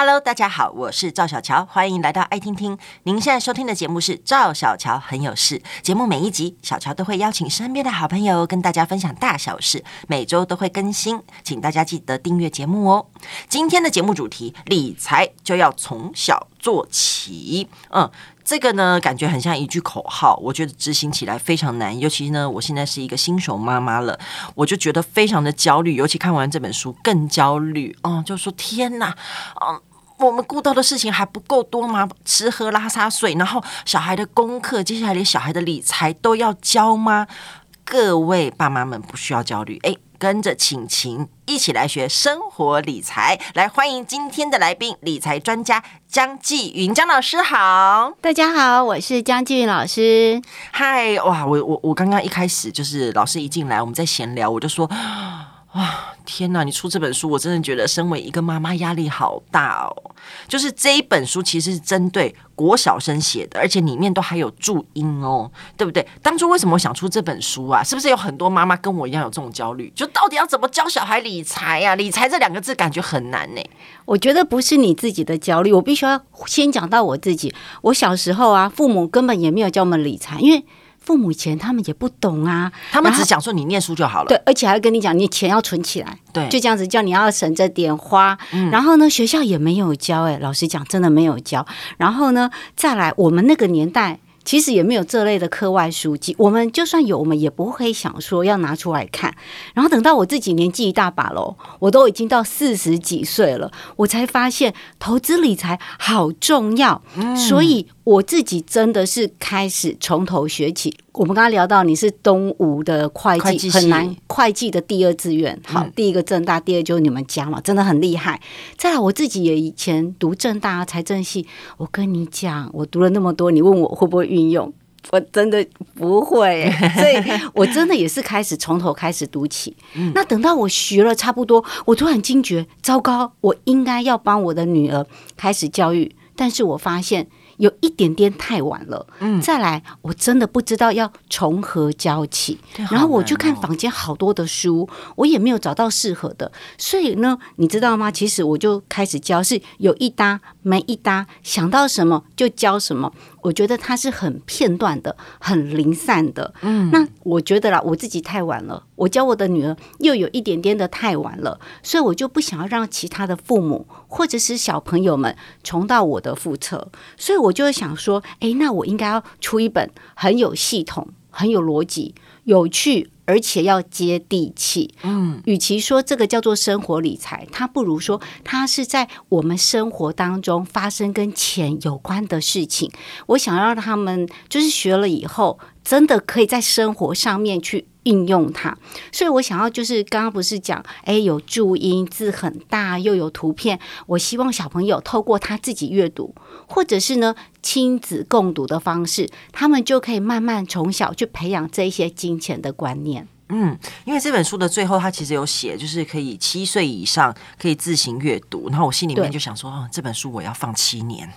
Hello，大家好，我是赵小乔，欢迎来到爱听听。您现在收听的节目是赵小乔很有事。节目每一集，小乔都会邀请身边的好朋友跟大家分享大小事，每周都会更新，请大家记得订阅节目哦。今天的节目主题，理财就要从小做起。嗯，这个呢，感觉很像一句口号，我觉得执行起来非常难，尤其呢，我现在是一个新手妈妈了，我就觉得非常的焦虑，尤其看完这本书更焦虑。嗯，就说天哪，嗯。我们顾到的事情还不够多吗？吃喝拉撒睡，然后小孩的功课，接下来连小孩的理财都要教吗？各位爸妈们不需要焦虑，哎，跟着晴晴一起来学生活理财。来，欢迎今天的来宾，理财专家江继云江老师好。大家好，我是江继云老师。嗨，哇，我我我刚刚一开始就是老师一进来，我们在闲聊，我就说。哇，天哪！你出这本书，我真的觉得身为一个妈妈压力好大哦。就是这一本书其实是针对国小生写的，而且里面都还有注音哦，对不对？当初为什么想出这本书啊？是不是有很多妈妈跟我一样有这种焦虑？就到底要怎么教小孩理财呀？理财这两个字感觉很难呢。我觉得不是你自己的焦虑，我必须要先讲到我自己。我小时候啊，父母根本也没有教我们理财，因为。父母以前他们也不懂啊，他们只想说你念书就好了。对，而且还会跟你讲，你钱要存起来。对，就这样子叫你要省着点花。嗯，然后呢，学校也没有教，哎，老实讲，真的没有教。然后呢，再来，我们那个年代。其实也没有这类的课外书籍，我们就算有，我们也不会想说要拿出来看。然后等到我自己年纪一大把喽，我都已经到四十几岁了，我才发现投资理财好重要。嗯，所以我自己真的是开始从头学起。我们刚刚聊到你是东吴的会计，很难，会计的第二志愿，好，嗯、第一个政大，第二就是你们家嘛，真的很厉害。再来，我自己也以前读政大财政系，我跟你讲，我读了那么多，你问我会不会运用，我真的不会，所以我真的也是开始从头开始读起。嗯、那等到我学了差不多，我突然惊觉，糟糕，我应该要帮我的女儿开始教育，但是我发现。有一点点太晚了，嗯，再来，我真的不知道要从何教起，然后我就看房间好多的书，我也没有找到适合的，所以呢，你知道吗？其实我就开始教，是有一搭没一搭，想到什么就教什么。我觉得它是很片段的，很零散的。嗯，那我觉得啦，我自己太晚了，我教我的女儿又有一点点的太晚了，所以我就不想要让其他的父母或者是小朋友们重蹈我的覆辙，所以我就想说，哎，那我应该要出一本很有系统、很有逻辑、有趣。而且要接地气，嗯，与其说这个叫做生活理财，它不如说它是在我们生活当中发生跟钱有关的事情。我想让他们就是学了以后，真的可以在生活上面去运用它。所以我想要就是刚刚不是讲，哎，有注音，字很大，又有图片。我希望小朋友透过他自己阅读，或者是呢亲子共读的方式，他们就可以慢慢从小去培养这一些金钱的观念。嗯，因为这本书的最后，他其实有写，就是可以七岁以上可以自行阅读。然后我心里面就想说，哦，这本书我要放七年，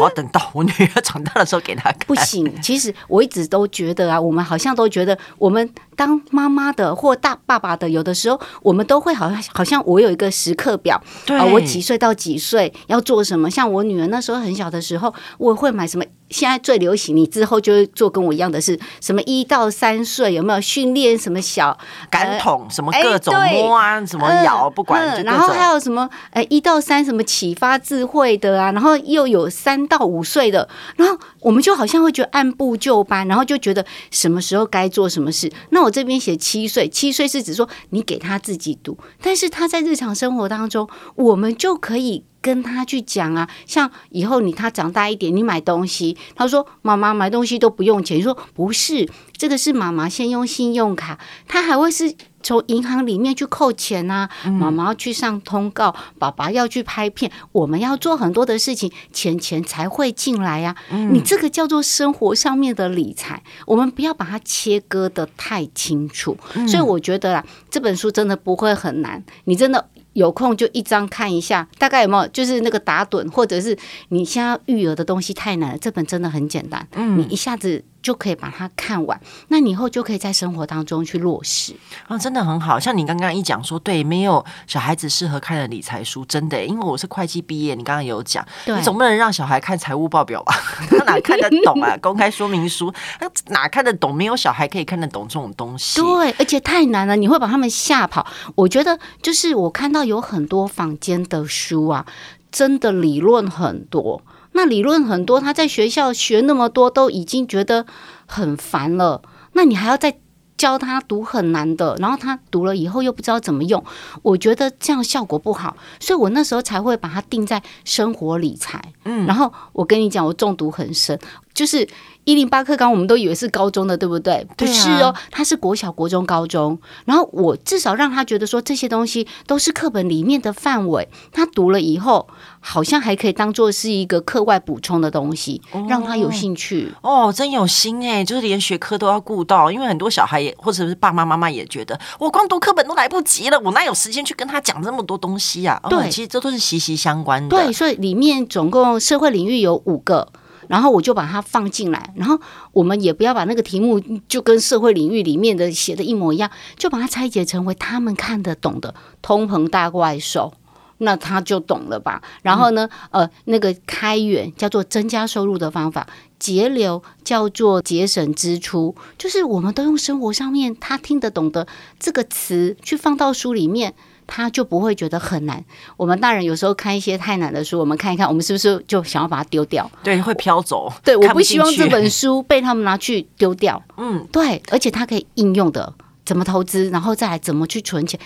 我要等到我女儿长大的时候给她看。不行，其实我一直都觉得啊，我们好像都觉得，我们当妈妈的或大爸爸的，有的时候我们都会好像好像我有一个时刻表，对，呃，我几岁到几岁要做什么。像我女儿那时候很小的时候，我会买什么。现在最流行，你之后就会做跟我一样的事什么？一到三岁有没有训练什么小感统？什么各种摸啊，什么摇，不管。然后还有什么？呃，一到三什么启发智慧的啊？然后又有三到五岁的，然后我们就好像会觉得按部就班，然后就觉得什么时候该做什么事。那我这边写七岁，七岁是指说你给他自己读，但是他在日常生活当中，我们就可以。跟他去讲啊，像以后你他长大一点，你买东西，他说妈妈买东西都不用钱，说不是，这个是妈妈先用信用卡，他还会是从银行里面去扣钱啊。妈妈要去上通告，爸爸要去拍片，我们要做很多的事情，钱钱才会进来呀。你这个叫做生活上面的理财，我们不要把它切割的太清楚。所以我觉得啊，这本书真的不会很难，你真的。有空就一张看一下，大概有没有就是那个打盹，或者是你现在育儿的东西太难了，这本真的很简单，嗯，你一下子就可以把它看完，那你以后就可以在生活当中去落实啊，真的很好。像你刚刚一讲说，对，没有小孩子适合看的理财书，真的，因为我是会计毕业，你刚刚有讲，对你总不能让小孩看财务报表吧？他哪看得懂啊？公开说明书，他哪看得懂？没有小孩可以看得懂这种东西。对，而且太难了，你会把他们吓跑。我觉得，就是我看到有很多坊间的书啊，真的理论很多。那理论很多，他在学校学那么多，都已经觉得很烦了。那你还要再教他读很难的，然后他读了以后又不知道怎么用，我觉得这样效果不好。所以我那时候才会把它定在生活理财。嗯，然后我跟你讲，我中毒很深，就是。一零八课纲，我们都以为是高中的，对不对？不是哦，他是国小、国中、高中。然后我至少让他觉得说，这些东西都是课本里面的范围，他读了以后，好像还可以当做是一个课外补充的东西，让他有兴趣。哦，哦，真有心哎，就是连学科都要顾到，因为很多小孩也或者是爸爸妈妈也觉得，我光读课本都来不及了，我哪有时间去跟他讲这么多东西啊？对，哦，其实这都是息息相关的。对，所以里面总共社会领域有五个。然后我就把它放进来，然后我们也不要把那个题目就跟社会领域里面的写的一模一样，就把它拆解成为他们看得懂的通膨大怪兽，那他就懂了吧？然后呢，呃，那个开源叫做增加收入的方法，节流叫做节省支出，就是我们都用生活上面他听得懂的这个词去放到书里面。他就不会觉得很难。我们大人有时候看一些太难的书，我们看一看，我们是不是就想要把它丢掉？对，会飘走。对，我不希望这本书被他们拿去丢掉。嗯，对，而且它可以应用的，怎么投资，然后再来怎么去存钱。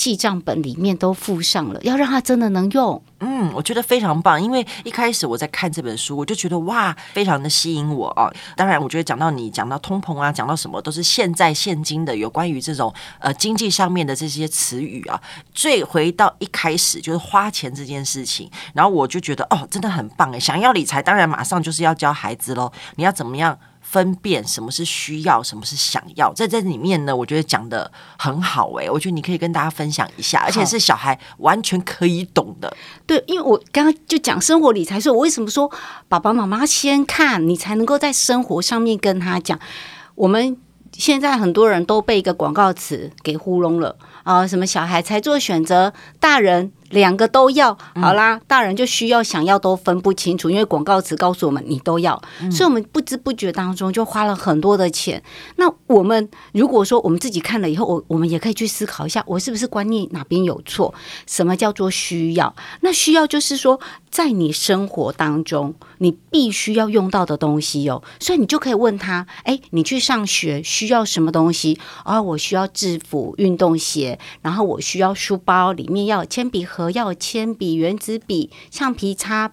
记账本里面都附上了，要让他真的能用。嗯，我觉得非常棒，因为一开始我在看这本书，我就觉得哇，非常的吸引我啊。当然，我觉得讲到你讲到通膨啊，讲到什么都是现在现今的有关于这种呃经济上面的这些词语啊。最回到一开始就是花钱这件事情，然后我就觉得哦，真的很棒诶。想要理财，当然马上就是要教孩子喽。你要怎么样？分辨什么是需要，什么是想要，在这里面呢，我觉得讲的很好哎、欸，我觉得你可以跟大家分享一下，而且是小孩完全可以懂的。对，因为我刚刚就讲生活理财，所以我为什么说爸爸妈妈先看，你才能够在生活上面跟他讲。我们现在很多人都被一个广告词给糊弄了啊，什么小孩才做选择，大人。两个都要，好啦，大人就需要想要都分不清楚，因为广告词告诉我们你都要，所以我们不知不觉当中就花了很多的钱。那我们如果说我们自己看了以后，我我们也可以去思考一下，我是不是观念哪边有错？什么叫做需要？那需要就是说，在你生活当中你必须要用到的东西哦。所以你就可以问他：哎，你去上学需要什么东西？啊，我需要制服、运动鞋，然后我需要书包，里面要有铅笔盒。和要铅笔、原子笔、橡皮擦、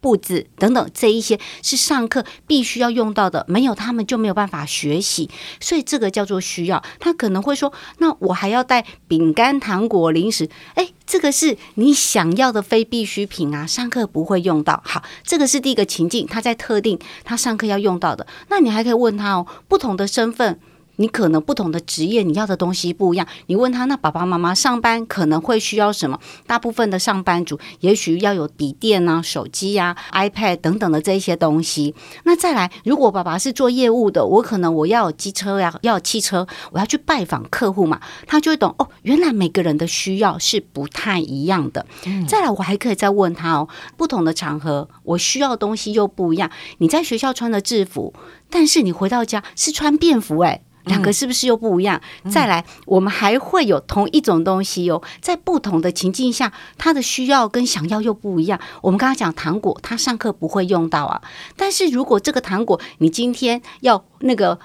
布子等等，这一些是上课必须要用到的，没有他们就没有办法学习，所以这个叫做需要。他可能会说：“那我还要带饼干、糖果、零食。”诶，这个是你想要的非必需品啊，上课不会用到。好，这个是第一个情境，他在特定他上课要用到的。那你还可以问他哦，不同的身份。你可能不同的职业，你要的东西不一样。你问他，那爸爸妈妈上班可能会需要什么？大部分的上班族也许要有笔电啊、手机呀、啊、iPad 等等的这一些东西。那再来，如果爸爸是做业务的，我可能我要有机车呀，要有汽车，我要去拜访客户嘛，他就会懂哦。原来每个人的需要是不太一样的。再来，我还可以再问他哦，不同的场合我需要的东西又不一样。你在学校穿的制服，但是你回到家是穿便服诶。两个是不是又不一样？嗯、再来，我们还会有同一种东西哟，在不同的情境下，他的需要跟想要又不一样。我们刚刚讲糖果，他上课不会用到啊，但是如果这个糖果你今天要那个。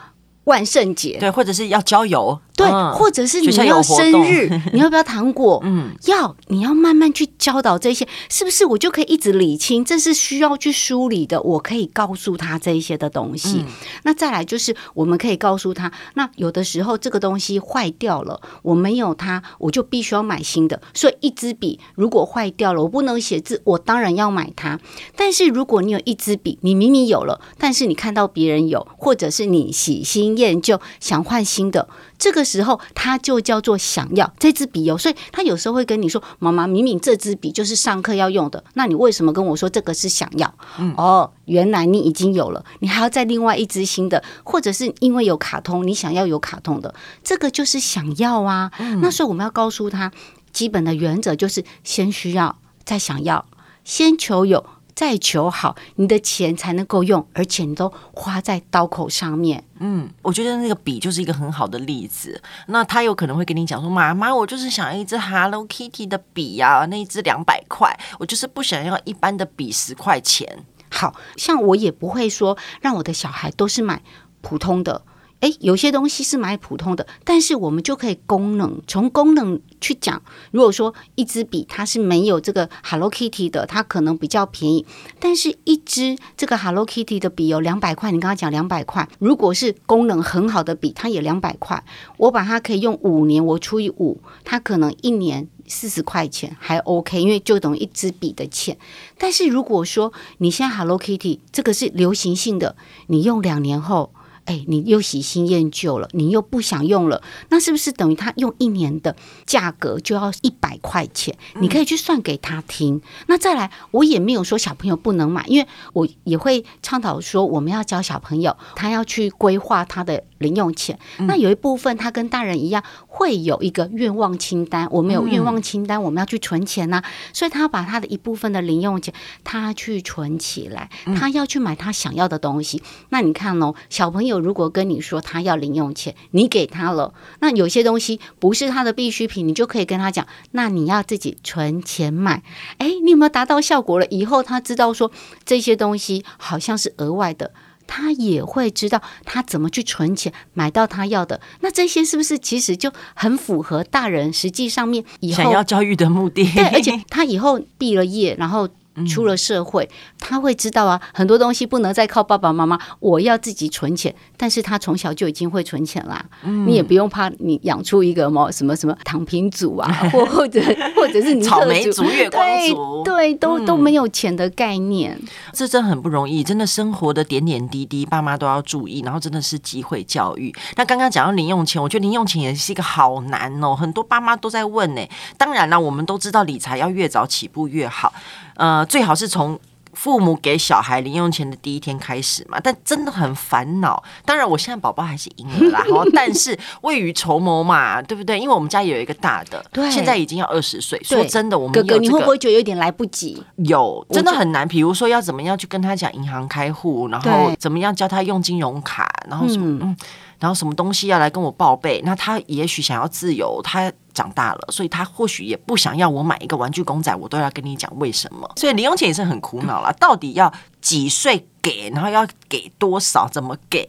万圣节对，或者是要郊游，对，嗯、或者是你要生日，你要不要糖果？嗯，要，你要慢慢去教导这些，是不是？我就可以一直理清，这是需要去梳理的。我可以告诉他这一些的东西。嗯、那再来就是，我们可以告诉他，那有的时候这个东西坏掉了，我没有它，我就必须要买新的。所以一支笔如果坏掉了，我不能写字，我当然要买它。但是如果你有一支笔，你明明有了，但是你看到别人有，或者是你喜新厌旧想换新的，这个时候他就叫做想要这支笔哦，所以他有时候会跟你说：“妈妈，明明这支笔就是上课要用的，那你为什么跟我说这个是想要？”嗯，哦，原来你已经有了，你还要再另外一支新的，或者是因为有卡通，你想要有卡通的，这个就是想要啊。嗯，那所以我们要告诉他，基本的原则就是先需要，再想要，先求有。再求好，你的钱才能够用，而且你都花在刀口上面。嗯，我觉得那个笔就是一个很好的例子。那他有可能会跟你讲说：“妈妈，我就是想要一支 Hello Kitty 的笔呀、啊，那一支两百块，我就是不想要一般的笔十块钱。”好像我也不会说让我的小孩都是买普通的。诶，有些东西是买普通的，但是我们就可以功能从功能去讲。如果说一支笔它是没有这个 Hello Kitty 的，它可能比较便宜。但是一支这个 Hello Kitty 的笔有两百块，你刚刚讲两百块，如果是功能很好的笔，它也两百块。我把它可以用五年，我除以五，它可能一年四十块钱还 OK，因为就等于一支笔的钱。但是如果说你现在 Hello Kitty 这个是流行性的，你用两年后。哎，你又喜新厌旧了，你又不想用了，那是不是等于他用一年的价格就要一百块钱？你可以去算给他听。那再来，我也没有说小朋友不能买，因为我也会倡导说，我们要教小朋友，他要去规划他的零用钱。那有一部分，他跟大人一样，会有一个愿望清单。我们有愿望清单，我们要去存钱呐。所以他把他的一部分的零用钱，他去存起来，他要去买他想要的东西。那你看哦，小朋友。如果跟你说他要零用钱，你给他了，那有些东西不是他的必需品，你就可以跟他讲，那你要自己存钱买。哎，你有没有达到效果了？以后他知道说这些东西好像是额外的，他也会知道他怎么去存钱买到他要的。那这些是不是其实就很符合大人实际上面以后想要教育的目的？对，而且他以后毕了业，然后。出了社会，他会知道啊，很多东西不能再靠爸爸妈妈，我要自己存钱。但是他从小就已经会存钱啦，嗯、你也不用怕你养出一个什么什么什么躺平族啊，或 或者或者是你草莓族、月光族，对，对，都、嗯、都没有钱的概念。这真很不容易，真的生活的点点滴滴，爸妈都要注意。然后真的是机会教育。那刚刚讲到零用钱，我觉得零用钱也是一个好难哦，很多爸妈都在问呢。当然了，我们都知道理财要越早起步越好。呃，最好是从父母给小孩零用钱的第一天开始嘛，但真的很烦恼。当然，我现在宝宝还是婴儿啦，但是未雨绸缪嘛，对不对？因为我们家也有一个大的，对，现在已经要二十岁。说真的，我们、这个、哥哥，你会不会觉得有点来不及？有，真的很难。比如说，要怎么样去跟他讲银行开户，然后怎么样教他用金融卡，然后什么，嗯，然后什么东西要来跟我报备。那他也许想要自由，他。长大了，所以他或许也不想要我买一个玩具公仔，我都要跟你讲为什么。所以零用钱也是很苦恼了，到底要几岁给，然后要给多少，怎么给？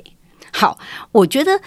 好，我觉得，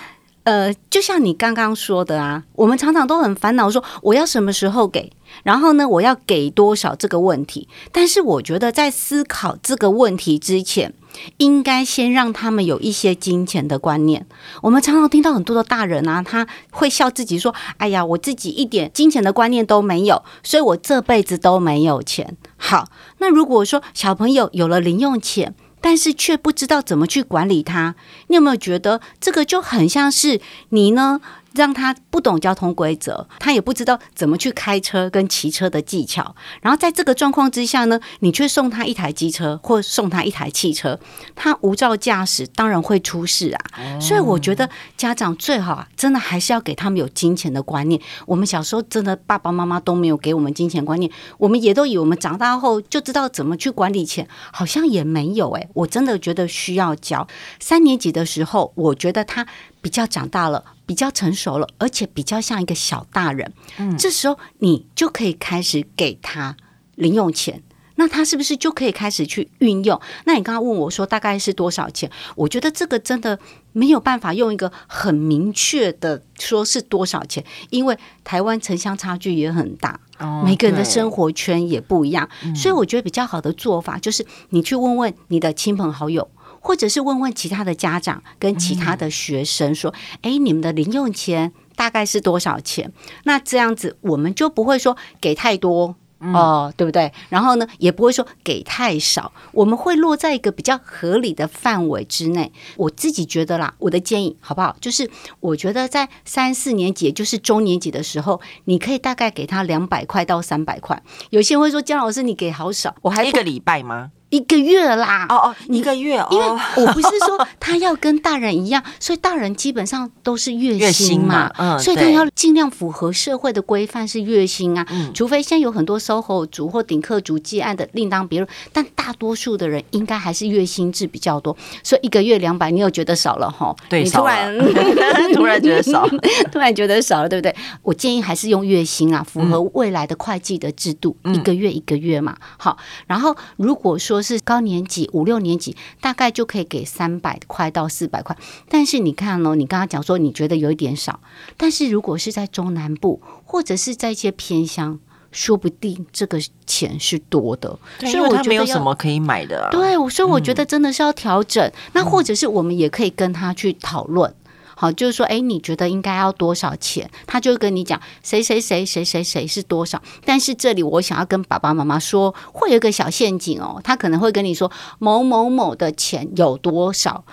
呃，就像你刚刚说的啊，我们常常都很烦恼，说我要什么时候给。然后呢，我要给多少这个问题？但是我觉得在思考这个问题之前，应该先让他们有一些金钱的观念。我们常常听到很多的大人啊，他会笑自己说：“哎呀，我自己一点金钱的观念都没有，所以我这辈子都没有钱。”好，那如果说小朋友有了零用钱，但是却不知道怎么去管理它，你有没有觉得这个就很像是你呢？让他不懂交通规则，他也不知道怎么去开车跟骑车的技巧。然后在这个状况之下呢，你却送他一台机车或送他一台汽车，他无照驾驶，当然会出事啊。嗯。所以我觉得家长最好啊，真的还是要给他们有金钱的观念。我们小时候真的爸爸妈妈都没有给我们金钱观念，我们也都以为我们长大后就知道怎么去管理钱，好像也没有诶，我真的觉得需要教。三年级的时候，我觉得他。比较长大了，比较成熟了，而且比较像一个小大人。嗯，这时候你就可以开始给他零用钱，那他是不是就可以开始去运用？那你刚刚问我说大概是多少钱？我觉得这个真的没有办法用一个很明确的说是多少钱，因为台湾城乡差距也很大，哦，每个人的生活圈也不一样，所以我觉得比较好的做法就是你去问问你的亲朋好友。或者是问问其他的家长跟其他的学生说：“哎，你们的零用钱大概是多少钱？”那这样子我们就不会说给太多，哦、呃，对不对？然后呢，也不会说给太少，我们会落在一个比较合理的范围之内。我自己觉得啦，我的建议好不好？就是我觉得在三四年级，也就是中年级的时候，你可以大概给他两百块到三百块。有些人会说，姜老师你给好少，我还一个礼拜吗？一个月啦，哦哦，一个月，因为我不是说 他要跟大人一样，所以大人基本上都是月薪嘛，嗯，所以他要尽量符合社会的规范是月薪啊，除非现在有很多 SOHO 族或顶客族接案的另当别论，但大多数的人应该还是月薪制比较多，所以一个月两百，你又觉得少了哈？对，你突然 突然觉得少，突然觉得少了，对不对？我建议还是用月薪啊，符合未来的会计的制度，一个月一个月嘛，好，然后如果说是高年级。五六年级大概就可以给三百块到四百块，但是你看哦，你刚刚讲说你觉得有一点少，但是如果是在中南部或者是在一些偏乡，说不定这个钱是多的。所以我觉得没有什么可以买的啊。对，所以我觉得真的是要调整。嗯。那或者是我们也可以跟他去讨论。好，就是说，哎，你觉得应该要多少钱？他就跟你讲，谁谁谁谁谁谁是多少。但是这里我想要跟爸爸妈妈说，会有个小陷阱哦。他可能会跟你说，某某某的钱有多少，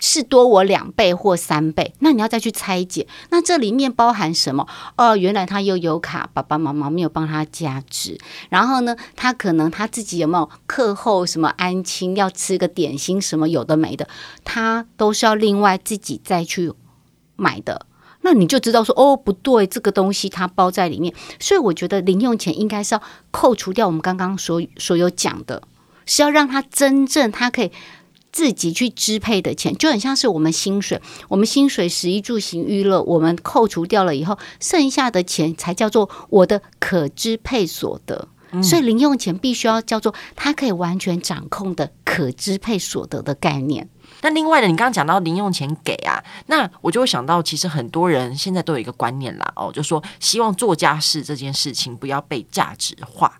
是多我两倍或三倍。那你要再去拆解，那这里面包含什么？哦，原来他又有卡，爸爸妈妈没有帮他加值。然后呢，他可能他自己有没有课后什么安亲要吃个点心什么有的没的，他都是要另外自己再去。买的，那你就知道说哦，不对，这个东西它包在里面，所以我觉得零用钱应该是要扣除掉我们刚刚所所有讲的，是要让他真正他可以自己去支配的钱，就很像是我们薪水，我们薪水食衣住行娱乐，我们扣除掉了以后，剩下的钱才叫做我的可支配所得，嗯，所以零用钱必须要叫做他可以完全掌控的可支配所得的概念。那另外呢，你刚刚讲到零用钱给啊，那我就会想到，其实很多人现在都有一个观念啦，哦，就说希望做家事这件事情不要被价值化。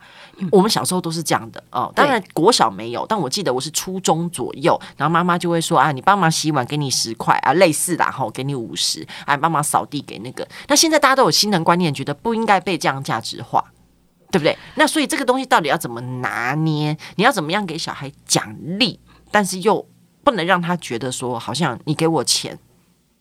我们小时候都是这样的哦，当然国小没有，但我记得我是初中左右，然后妈妈就会说啊，你帮忙洗碗给你十块啊，类似的哈，给你五十，啊，帮忙扫地给那个。那现在大家都有新的观念，觉得不应该被这样价值化，对不对？那所以这个东西到底要怎么拿捏？你要怎么样给小孩奖励，但是又不能让他觉得说，好像你给我钱，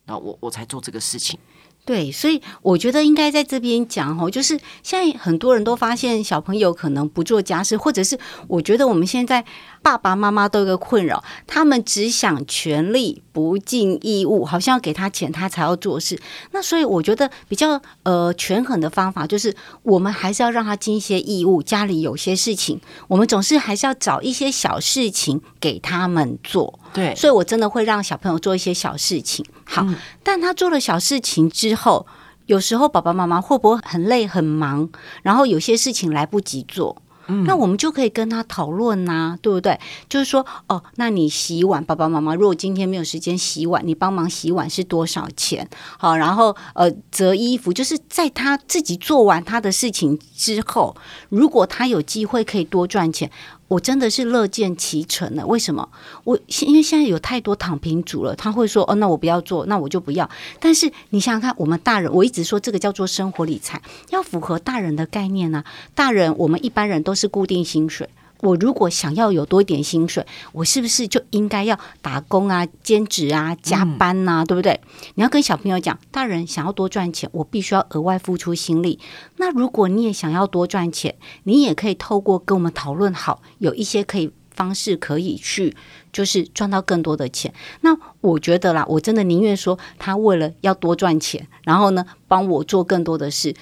然后我我才做这个事情。对，所以我觉得应该在这边讲哦，就是现在很多人都发现小朋友可能不做家事，或者是我觉得我们现在爸爸妈妈都有个困扰，他们只想权利不尽义务，好像要给他钱他才要做事。那所以我觉得比较呃权衡的方法就是，我们还是要让他尽一些义务。家里有些事情，我们总是还是要找一些小事情给他们做。对，所以我真的会让小朋友做一些小事情。好，嗯、但他做了小事情之后，有时候爸爸妈妈会不会很累很忙，然后有些事情来不及做？嗯，那我们就可以跟他讨论呐，对不对？就是说，哦，那你洗碗，爸爸妈妈如果今天没有时间洗碗，你帮忙洗碗是多少钱？好，然后呃，折衣服，就是在他自己做完他的事情之后，如果他有机会可以多赚钱。我真的是乐见其成的。为什么？我因为现在有太多躺平族了，他会说：“哦，那我不要做，那我就不要。”但是你想想看，我们大人，我一直说这个叫做生活理财，要符合大人的概念呢、大人，我们一般人都是固定薪水。我如果想要有多一点薪水，我是不是就应该要打工啊、兼职啊、加班呐、啊嗯，对不对？你要跟小朋友讲，大人想要多赚钱，我必须要额外付出心力。那如果你也想要多赚钱，你也可以透过跟我们讨论好，有一些可以方式可以去，就是赚到更多的钱。那我觉得啦，我真的宁愿说他为了要多赚钱，然后呢，帮我做更多的事。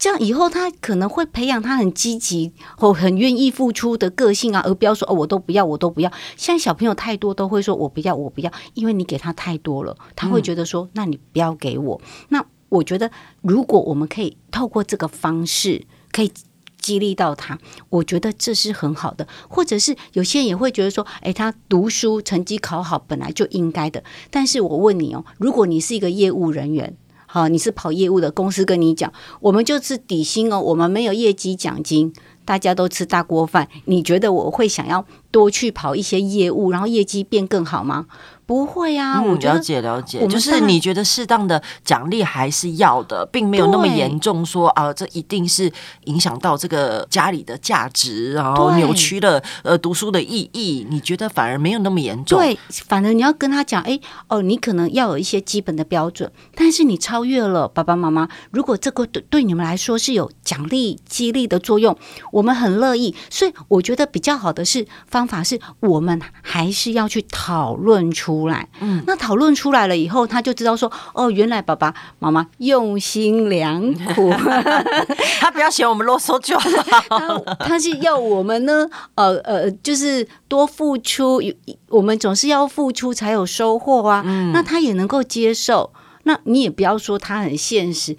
这样以后他可能会培养他很积极或很愿意付出的个性啊，而不要说哦，我都不要，我都不要。现在小朋友太多都会说我不要，我不要，因为你给他太多了，他会觉得说，那你不要给我。那我觉得，如果我们可以透过这个方式，可以激励到他，我觉得这是很好的。或者是有些人也会觉得说，诶，他读书成绩考好本来就应该的。但是我问你哦，如果你是一个业务人员。好，你是跑业务的公司跟你讲，我们就是底薪哦，我们没有业绩奖金，大家都吃大锅饭。你觉得我会想要多去跑一些业务，然后业绩变更好吗？不会啊，嗯、我了解了解，就是你觉得适当的奖励还是要的，并没有那么严重说，说啊，这一定是影响到这个家里的价值，然后扭曲了呃读书的意义。你觉得反而没有那么严重？对，反而你要跟他讲，哎哦，你可能要有一些基本的标准，但是你超越了爸爸妈妈。如果这个对对你们来说是有奖励激励的作用，我们很乐意。所以我觉得比较好的是方法是我们还是要去讨论出来。嗯，那讨论出来了以后，他就知道说，哦，原来爸爸妈妈用心良苦。他不要嫌我们啰嗦就好。他 他是要我们呢，呃呃，就是多付出，我们总是要付出才有收获啊。嗯，那他也能够接受。那你也不要说他很现实。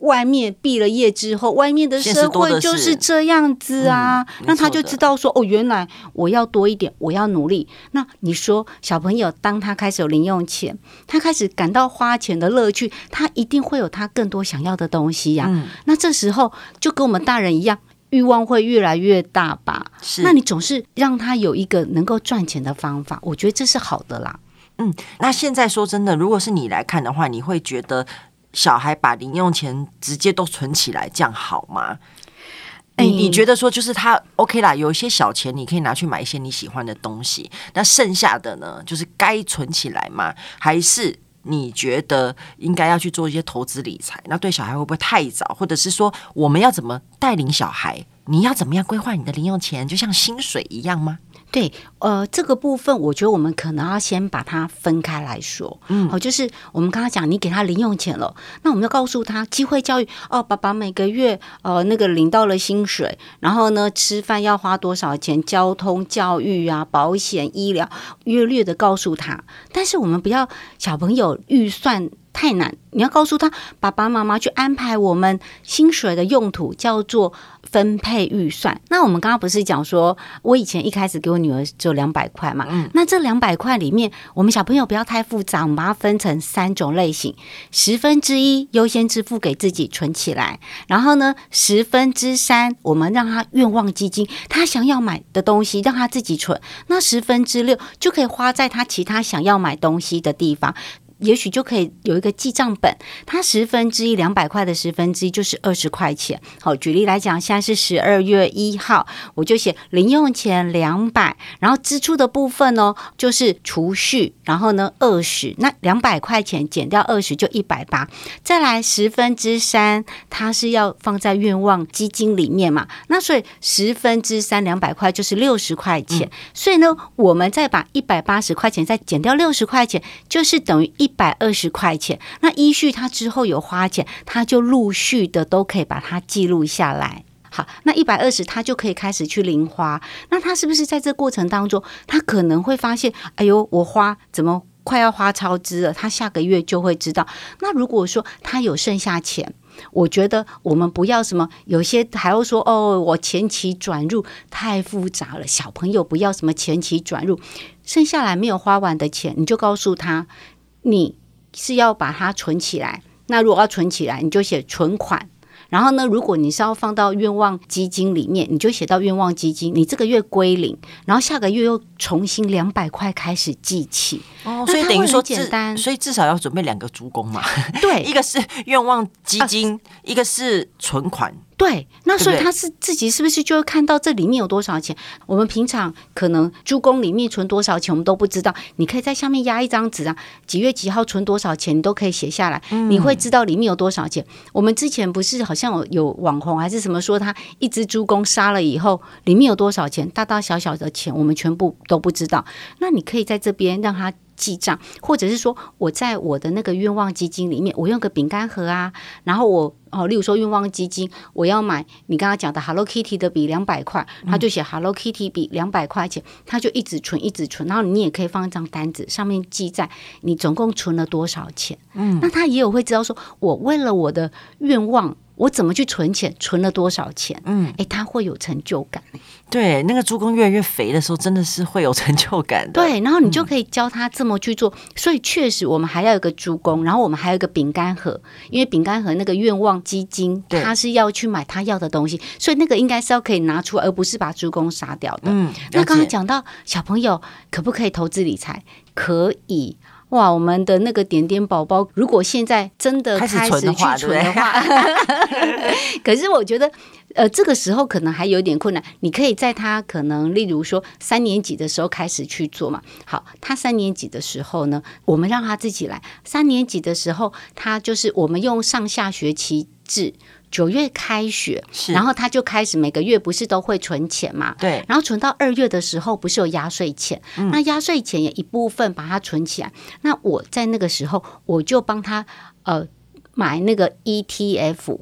外面毕了业之后，外面的社会就是这样子啊。嗯、那他就知道说，哦，原来我要多一点，我要努力。那你说，小朋友当他开始有零用钱，他开始感到花钱的乐趣，他一定会有他更多想要的东西呀、啊。嗯、那这时候就跟我们大人一样，欲望会越来越大吧？是。那你总是让他有一个能够赚钱的方法，我觉得这是好的啦。嗯，那现在说真的，如果是你来看的话，你会觉得？小孩把零用钱直接都存起来，这样好吗？你你觉得说就是他 OK 啦，有一些小钱你可以拿去买一些你喜欢的东西，那剩下的呢，就是该存起来吗？还是你觉得应该要去做一些投资理财？那对小孩会不会太早？或者是说我们要怎么带领小孩？你要怎么样规划你的零用钱？就像薪水一样吗？对，呃，这个部分我觉得我们可能要先把它分开来说。嗯，好，就是我们刚刚讲，你给他零用钱了，那我们要告诉他机会教育哦，爸爸每个月呃那个领到了薪水，然后呢吃饭要花多少钱，交通、教育啊、保险、医疗，约略的告诉他。但是我们不要小朋友预算太难，你要告诉他，爸爸妈妈去安排我们薪水的用途叫做分配预算。那我们刚刚不是讲说，我以前一开始给我女儿只有两百块嘛？嗯，那这两百块里面，我们小朋友不要太复杂，我们把它分成三种类型：十分之一优先支付给自己存起来，然后呢，十分之三我们让他愿望基金，他想要买的东西让他自己存，那十分之六就可以花在他其他想要买东西的地方。也许就可以有一个记账本，它十分之一两百块的十分之一就是二十块钱。好，举例来讲，现在是十二月一号，我就写零用钱两百，然后支出的部分呢就是储蓄，然后呢二十，那两百块钱减掉二十就一百八，再来十分之三，它是要放在愿望基金里面嘛，那所以十分之三两百块就是六十块钱，嗯、所以呢，我们再把一百八十块钱再减掉六十块钱，就是等于一。一百二十块钱，那依序他之后有花钱，他就陆续的都可以把它记录下来。好，那一百二十他就可以开始去零花。那他是不是在这过程当中，他可能会发现，哎呦，我花怎么快要花超支了？他下个月就会知道。那如果说他有剩下钱，我觉得我们不要什么，有些还要说哦，我前期转入太复杂了。小朋友不要什么前期转入，剩下来没有花完的钱，你就告诉他。你是要把它存起来，那如果要存起来，你就写存款。然后呢，如果你是要放到愿望基金里面，你就写到愿望基金。你这个月归零，然后下个月又重新两百块开始记起。哦，所以等于说简单，所以至少要准备两个猪公嘛。对，一个是愿望基金，啊、一个是存款。对，那所以他是自己是不是就会看到这里面有多少钱？我们平常可能猪公里面存多少钱，我们都不知道。你可以在下面压一张纸啊，几月几号存多少钱，你都可以写下来，你会知道里面有多少钱。我们之前不是好像有有网红还是什么说他一只猪公杀了以后里面有多少钱，大大小小的钱我们全部都不知道。那你可以在这边让他。记账，或者是说我在我的那个愿望基金里面，我用个饼干盒啊，然后我哦，例如说愿望基金，我要买你刚刚讲的 Hello Kitty 的笔两百块，他就写 Hello Kitty 笔两百块钱，他就一直存一直存，然后你也可以放一张单子，上面记载你总共存了多少钱。嗯，那他也有会知道说，我为了我的愿望。我怎么去存钱，存了多少钱，嗯，哎，他会有成就感。对，那个猪公越来越肥的时候，真的是会有成就感的。对，然后你就可以教他这么去做。嗯、所以确实，我们还要有个猪公，然后我们还有一个饼干盒，因为饼干盒那个愿望基金，他是要去买他要的东西，所以那个应该是要可以拿出，而不是把猪公杀掉的。嗯，那刚才讲到小朋友可不可以投资理财？可以。哇，我们的那个点点宝宝，如果现在真的开始去存的话，可是我觉得，呃，这个时候可能还有点困难。你可以在他可能，例如说三年级的时候开始去做嘛。好，他三年级的时候呢，我们让他自己来。三年级的时候，他就是我们用上下学期制。九月开学，然后他就开始每个月不是都会存钱嘛？对。然后存到二月的时候，不是有压岁钱？嗯、那压岁钱也一部分把它存起来。那我在那个时候，我就帮他呃买那个 ETF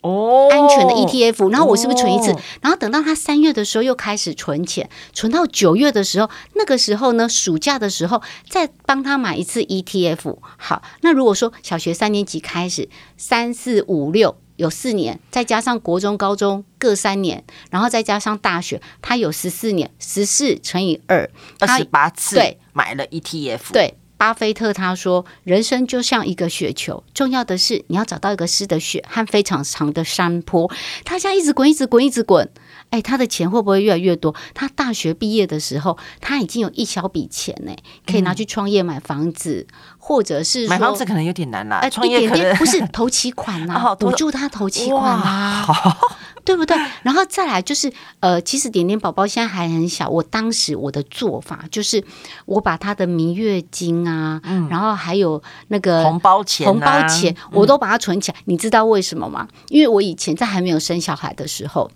哦，安全的 ETF。然后我是不是存一次？哦、然后等到他三月的时候又开始存钱，存到九月的时候，那个时候呢，暑假的时候再帮他买一次 ETF。好，那如果说小学三年级开始，三四五六。有四年，再加上国中、高中各三年，然后再加上大学，他有十四年，十四乘以二，二十八次。对，买了 ETF。对，巴菲特他说，人生就像一个雪球，重要的是你要找到一个湿的雪和非常长的山坡，他现在一直滚，一直滚，一直滚。哎，他的钱会不会越来越多？他大学毕业的时候，他已经有一小笔钱呢，可以拿去创业买房子，嗯、或者是买房子可能有点难啦。哎，一点点不是投期款呐、啊，补助他投期款啊，对不对？然后再来就是呃，其实点点宝宝现在还很小，我当时我的做法就是我把他的明月金啊，嗯、然后还有那个红包钱、啊、红包钱，我都把它存起来。嗯、你知道为什么吗？因为我以前在还没有生小孩的时候。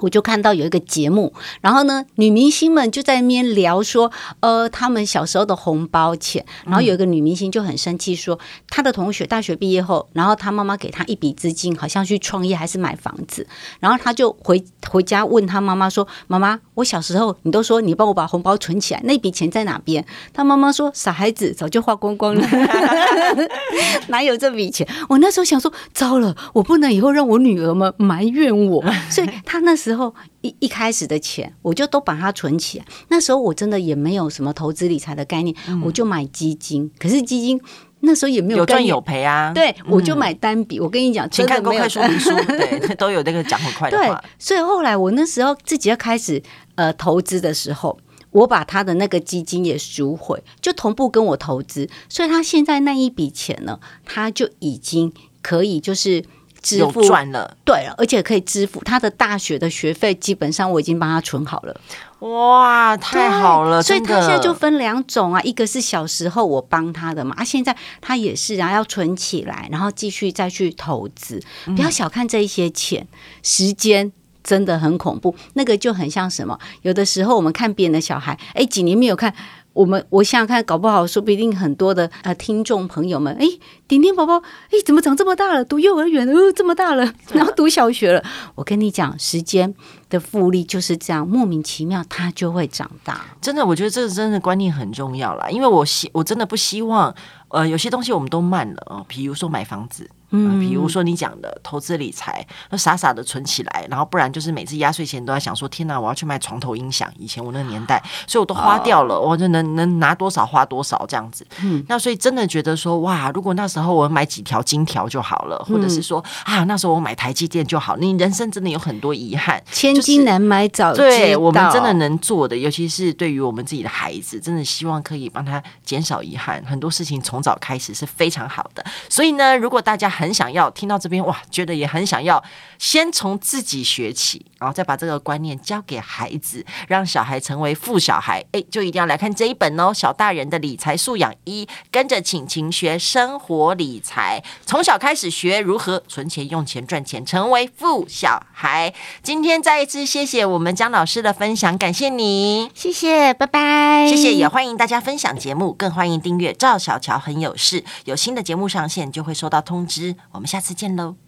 我就看到有一个节目，然后呢，女明星们就在那边聊说，呃，他们小时候的红包钱。然后有一个女明星就很生气，说她的同学大学毕业后，然后她妈妈给她一笔资金，好像去创业还是买房子。然后她就回回家问她妈妈说：“妈妈，我小时候你都说你帮我把红包存起来，那笔钱在哪边？”她妈妈说：“傻孩子，早就花光光了，哪有这笔钱？”我那时候想说，糟了，我不能以后让我女儿们埋怨我，所以她那时。之后一一开始的钱，我就都把它存起来。那时候我真的也没有什么投资理财的概念，嗯、我就买基金。可是基金那时候也没有赚有赔啊。对，我就买单笔。嗯、我跟你讲，请看公开说明书，对，都有那个讲很快的话。对，所以后来我那时候自己要开始呃投资的时候，我把他的那个基金也赎回，就同步跟我投资。所以他现在那一笔钱呢，他就已经可以就是。支付赚了，对了，而且可以支付他的大学的学费，基本上我已经帮他存好了。哇，太好了！所以他现在就分两种啊，一个是小时候我帮他的嘛，啊，现在他也是啊，要存起来，然后继续再去投资。不要小看这一些钱，嗯、时间真的很恐怖。那个就很像什么？有的时候我们看别人的小孩，哎，几年没有看。我们我想想看，搞不好说不定很多的呃听众朋友们，哎，点点宝宝，哎，怎么长这么大了？读幼儿园了，呃，这么大了，然后读小学了。我跟你讲，时间的复利就是这样，莫名其妙它就会长大。真的，我觉得这个真的观念很重要啦，因为我希我真的不希望，呃，有些东西我们都慢了啊，比如说买房子。嗯，比如说你讲的投资理财，那傻傻的存起来，然后不然就是每次压岁钱都在想说，天哪，我要去买床头音响。以前我那个年代，所以我都花掉了，我就能能拿多少花多少这样子。嗯，那所以真的觉得说，哇，如果那时候我买几条金条就好了，或者是说啊，那时候我买台积电就好。你人生真的有很多遗憾，千金难买早知道。对，我们真的能做的，尤其是对于我们自己的孩子，真的希望可以帮他减少遗憾。很多事情从早开始是非常好的。所以呢，如果大家很想要听到这边哇，觉得也很想要，先从自己学起，然后再把这个观念教给孩子，让小孩成为富小孩。哎，就一定要来看这一本哦，《小大人的理财素养一》，跟着请晴学生活理财，从小开始学如何存钱、用钱、赚钱，成为富小孩。今天再一次谢谢我们江老师的分享，感谢你，谢谢，拜拜，谢谢，也欢迎大家分享节目，更欢迎订阅赵小乔很有事，有新的节目上线就会收到通知。我们下次见喽。